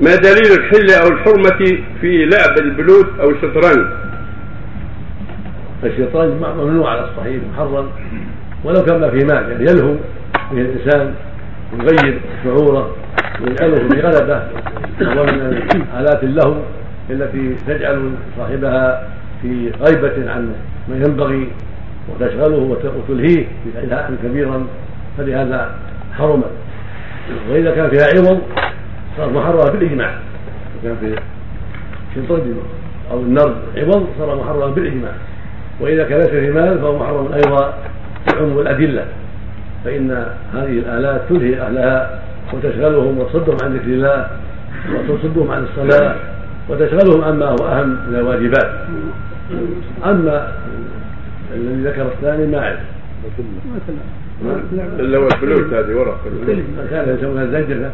ما دليل الحل أو الحرمة في لعب البلوت أو الشطرنج؟ الشطرنج ممنوع على الصحيح محرم. ولو كان ما فيه مال يعني يلهو به الإنسان يغير شعوره ويجعله في غلبه وهو من اللهو التي تجعل صاحبها في غيبة عن ما ينبغي وتشغله وتلهيه إلهاء كبيرا. فلهذا حرمت وإذا كان فيها عوض صار محرمة بالإجماع كان في شطرج أو النرد عوض صار محرما بالإجماع وإذا كان ليس في مال فهو محرم أيضا بعموم الأدلة. فإن هذه الآلات تلهي أهلها وتشغلهم وتصدهم عن ذكر الله وتصدهم عن الصلاة وتشغلهم عما هو أهم من الواجبات. أما الذي ذكر الثاني ما أعرف اللي هو الفلوس هذه ورق. كان يسمونها الزنجرة.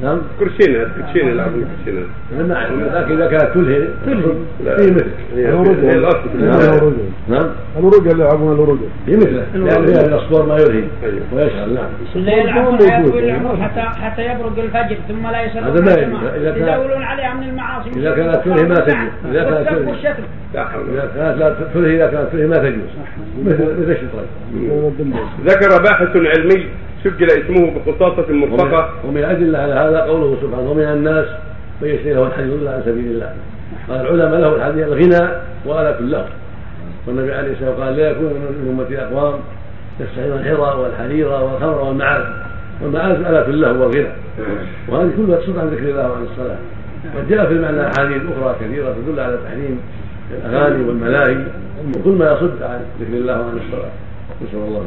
نعم. كرشينة كرشينة يلعبون كرشينة أنا ما اعرف لكن إذا كانت تلهي تلهي. لا. هي مثل. هي هي الاصل في نعم. المال. نعم. الورقه اللي يلعبون الورقه هي مثله لأن فيها الصور ما يلهي. أيوه. ويشغل نعم. اللي يلعبون حتى حتى يبرق الفجر ثم لا يصلون هذا ما كان- يدورون عليها من المعاصي إذا كانت تلهي ما تجوز. إذا كانت تلهي. إذا كانت لا تلهي إذا كانت تلهي ما تجوز. مثل مثل الشطرنج ذكر باحث علمي سجل اسمه بخصاصة مرفقة ومن الأدلة على هذا قوله سبحانه ومن الناس من يشتري له الحديث يضل عن سبيل الله. قال العلماء له الحديث الغنى وآلة له والنبي عليه الصلاة والسلام قال لا يكون من أمتي أقوام يستحيون الحرى والحرير والخمر والمعازف والمعازف آلة له والغنى. وهذه كلها تصد عن ذكر الله وعن الصلاة. قد جاء في المعنى أحاديث أخرى كثيرة تدل على تحريم الأغاني والملاهي وكل ما يصد عن ذكر الله وعن الصلاة. نسأل الله.